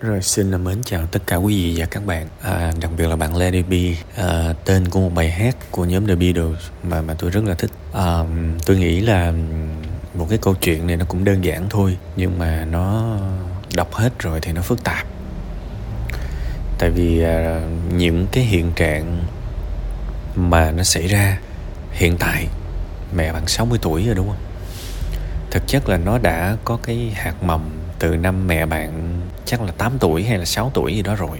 Rồi xin mến chào tất cả quý vị và các bạn. À, Đặc biệt là bạn Lady B à, Tên của một bài hát của nhóm The Beatles Mà mà tôi rất là thích. À, Tôi nghĩ là một cái câu chuyện này nó cũng đơn giản thôi Nhưng mà nó đọc hết rồi thì nó phức tạp. Tại vì à, những cái hiện trạng mà nó xảy ra hiện tại Mẹ bạn 60 tuổi rồi đúng không? Thực chất là nó đã có cái hạt mầm từ năm mẹ bạn chắc là 8 tuổi hay là 6 tuổi gì đó rồi.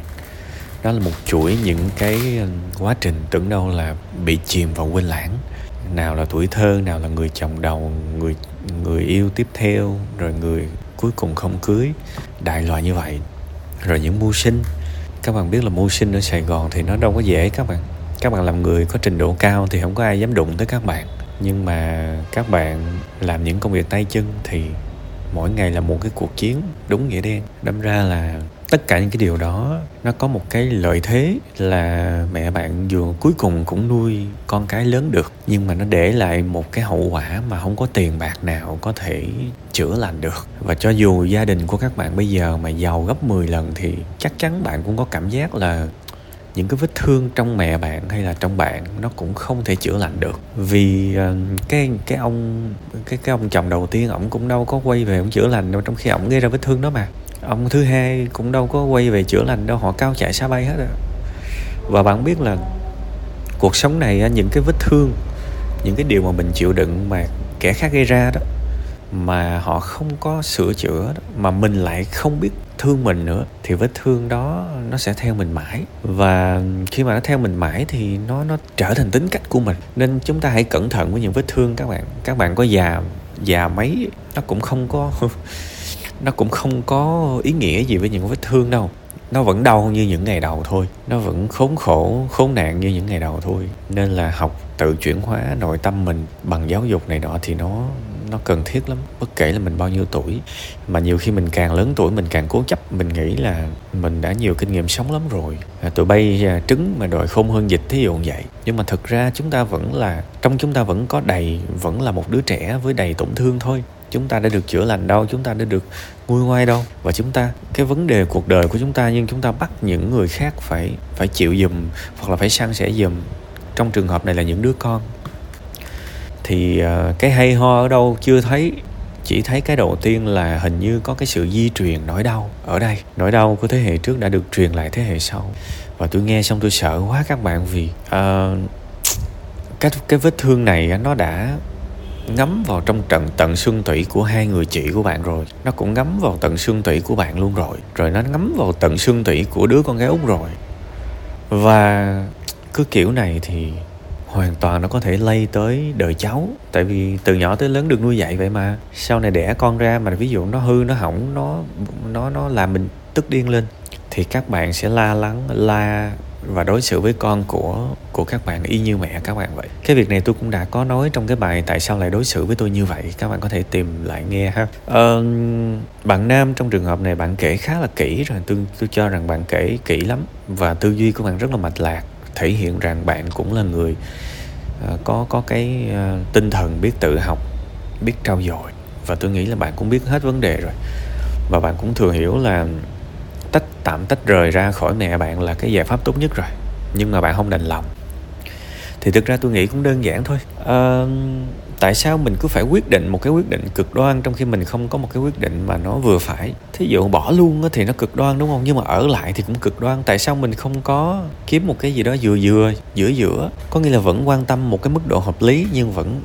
Đó là một chuỗi những cái ờ, quá trình tưởng đâu là bị chìm vào quên lãng. Nào là tuổi thơ, nào là người chồng đầu, người người yêu tiếp theo, rồi người cuối cùng không cưới. Đại loại như vậy. Rồi những mưu sinh. Các bạn biết là mưu sinh ở sài gòn thì nó đâu có dễ các bạn. Các bạn làm người có trình độ cao thì không có ai dám đụng tới các bạn. Nhưng mà các bạn làm những công việc tay chân thì mỗi ngày là một cái cuộc chiến đúng nghĩa đen. Đâm ra là tất cả những cái điều đó, nó có một cái lợi thế là mẹ bạn vừa cuối cùng cũng nuôi con cái lớn được. Nhưng mà nó để lại một cái hậu quả mà không có tiền bạc nào có thể chữa lành được. Và cho dù gia đình của các bạn bây giờ mà giàu gấp 10 lần thì chắc chắn bạn cũng có cảm giác là những cái vết thương trong mẹ bạn hay là trong bạn nó cũng không thể chữa lành được. Vì ờ, cái cái ông cái cái ông chồng đầu tiên ổng cũng đâu có quay về ông chữa lành đâu trong khi ổng gây ra vết thương đó mà. Ông thứ hai cũng đâu có quay về chữa lành đâu họ cao chạy xa bay hết rồi và bạn biết là cuộc sống này những cái vết thương những cái điều mà mình chịu đựng mà kẻ khác gây ra đó mà họ không có sửa chữa đó, mà mình lại không biết thương mình nữa thì vết thương đó nó sẽ theo mình mãi. Và khi mà nó theo mình mãi thì nó nó trở thành tính cách của mình. Nên chúng ta hãy cẩn thận với những vết thương các bạn. Các bạn có già già mấy, nó cũng không có nó cũng không có ý nghĩa gì với những vết thương đâu. Nó vẫn đau như những ngày đầu thôi. Nó vẫn khốn khổ, khốn nạn như những ngày đầu thôi. Nên là học tự chuyển hóa nội tâm mình bằng giáo dục này nọ thì nó nó cần thiết lắm. Bất kể là mình bao nhiêu tuổi mà nhiều khi mình càng lớn tuổi mình càng cố chấp mình nghĩ là mình đã nhiều kinh nghiệm sống lắm rồi. À, tụi bay à, trứng mà đòi khôn hơn dịch thí dụ như vậy. Nhưng mà thực ra chúng ta vẫn là trong chúng ta vẫn có đầy vẫn là một đứa trẻ với đầy tổn thương thôi. Chúng ta đã được chữa lành đâu chúng ta đã được nguôi ngoai đâu. Và chúng ta cái vấn đề cuộc đời của chúng ta nhưng chúng ta bắt những người khác phải phải chịu dùm hoặc là phải san sẻ dùm trong trường hợp này là những đứa con thì ờ, cái hay ho ở đâu chưa thấy chỉ thấy cái đầu tiên là hình như có cái sự di truyền nỗi đau ở đây. Nỗi đau của thế hệ trước đã được truyền lại thế hệ sau. Và tôi nghe xong tôi sợ quá các bạn vì uh, cái cái vết thương này nó đã ngấm vào trong trận tận xương tủy của hai người chị của bạn rồi. Nó cũng ngấm vào tận xương tủy của bạn luôn rồi. Rồi nó ngấm vào tận xương tủy của đứa con gái út rồi. Và cứ kiểu này thì hoàn toàn nó có thể lây tới đời cháu. Tại vì từ nhỏ tới lớn được nuôi dạy vậy mà. Sau này đẻ con ra mà ví dụ nó hư nó hỏng nó nó nó làm mình tức điên lên thì các bạn sẽ la lắng la và đối xử với con của của các bạn y như mẹ các bạn vậy. Cái việc này tôi cũng đã có nói trong cái bài tại sao lại đối xử với tôi như vậy? Các bạn có thể tìm lại nghe ha. Ờ, bạn nam trong trường hợp này bạn kể khá là kỹ rồi. Tôi tôi cho rằng bạn kể kỹ lắm và tư duy của bạn rất là mạch lạc thể hiện rằng bạn cũng là người à, có có cái à, tinh thần biết tự học biết trau dồi. Và tôi nghĩ là bạn cũng biết hết vấn đề rồi. Và bạn cũng thừa hiểu là tách tạm tách rời ra khỏi mẹ bạn là cái giải pháp tốt nhất rồi. Nhưng mà bạn không đành lòng. Thì thực ra tôi nghĩ cũng đơn giản thôi. À, tại sao mình cứ phải quyết định một cái quyết định cực đoan trong khi mình không có một cái quyết định mà nó vừa phải? Thí dụ bỏ luôn thì nó cực đoan đúng không? Nhưng mà ở lại thì cũng cực đoan. Tại sao mình không có kiếm một cái gì đó vừa vừa, giữa giữa? Có nghĩa là vẫn quan tâm một cái mức độ hợp lý nhưng vẫn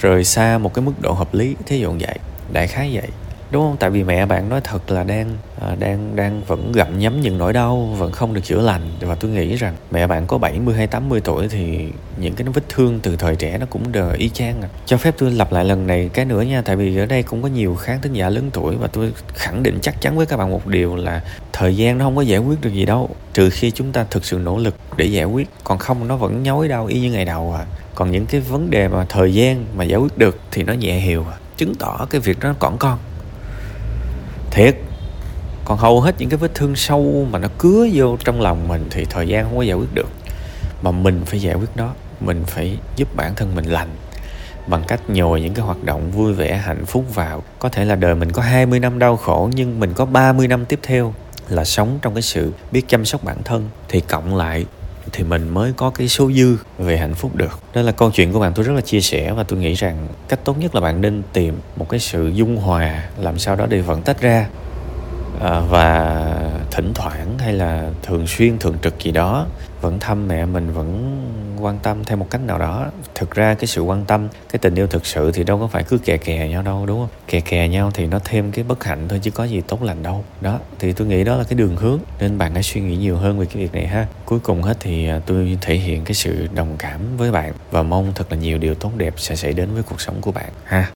rời xa một cái mức độ hợp lý. Thí dụ vậy. Đại khái vậy đúng không? Tại vì mẹ bạn nói thật là đang à, đang đang vẫn gặm nhấm những nỗi đau vẫn không được chữa lành. Và tôi nghĩ rằng mẹ bạn có 70 hay 80 tuổi thì những cái vết thương từ thời trẻ nó cũng đều y chang à. cho phép tôi lặp lại lần này cái nữa nha tại vì ở đây cũng có nhiều khán thính giả lớn tuổi và tôi khẳng định chắc chắn với các bạn một điều là thời gian nó không có giải quyết được gì đâu. Trừ khi chúng ta thực sự nỗ lực để giải quyết còn không nó vẫn nhói đau y như ngày đầu à. Còn những cái vấn đề mà thời gian mà giải quyết được thì nó nhẹ hiểu à. Chứng tỏ cái việc đó còn con thiệt. Còn hầu hết những cái vết thương sâu mà nó cứa vô trong lòng mình thì thời gian không có giải quyết được. Mà mình phải giải quyết nó, mình phải giúp bản thân mình lành. Bằng cách nhồi những cái hoạt động vui vẻ, hạnh phúc vào. Có thể là đời mình có 20 năm đau khổ, nhưng mình có 30 năm tiếp theo là sống trong cái sự biết chăm sóc bản thân. Thì cộng lại thì mình mới có cái số dư về hạnh phúc được. Đó là câu chuyện của bạn. Tôi rất là chia sẻ và tôi nghĩ rằng cách tốt nhất là bạn nên tìm một cái sự dung hòa làm sao đó để vẫn tách ra à, và thỉnh thoảng hay là thường xuyên thường trực gì đó vẫn thăm mẹ mình vẫn quan tâm theo một cách nào đó. Thực ra cái sự quan tâm, cái tình yêu thực sự thì đâu có phải cứ kè kè nhau đâu, đúng không? Kè kè nhau thì nó thêm cái bất hạnh thôi chứ có gì tốt lành đâu. Đó, thì tôi nghĩ đó là cái đường hướng nên bạn hãy suy nghĩ nhiều hơn về cái việc này ha. Cuối cùng hết thì à, tôi thể hiện cái sự đồng cảm với bạn và mong thật là nhiều điều tốt đẹp sẽ xảy đến với cuộc sống của bạn ha.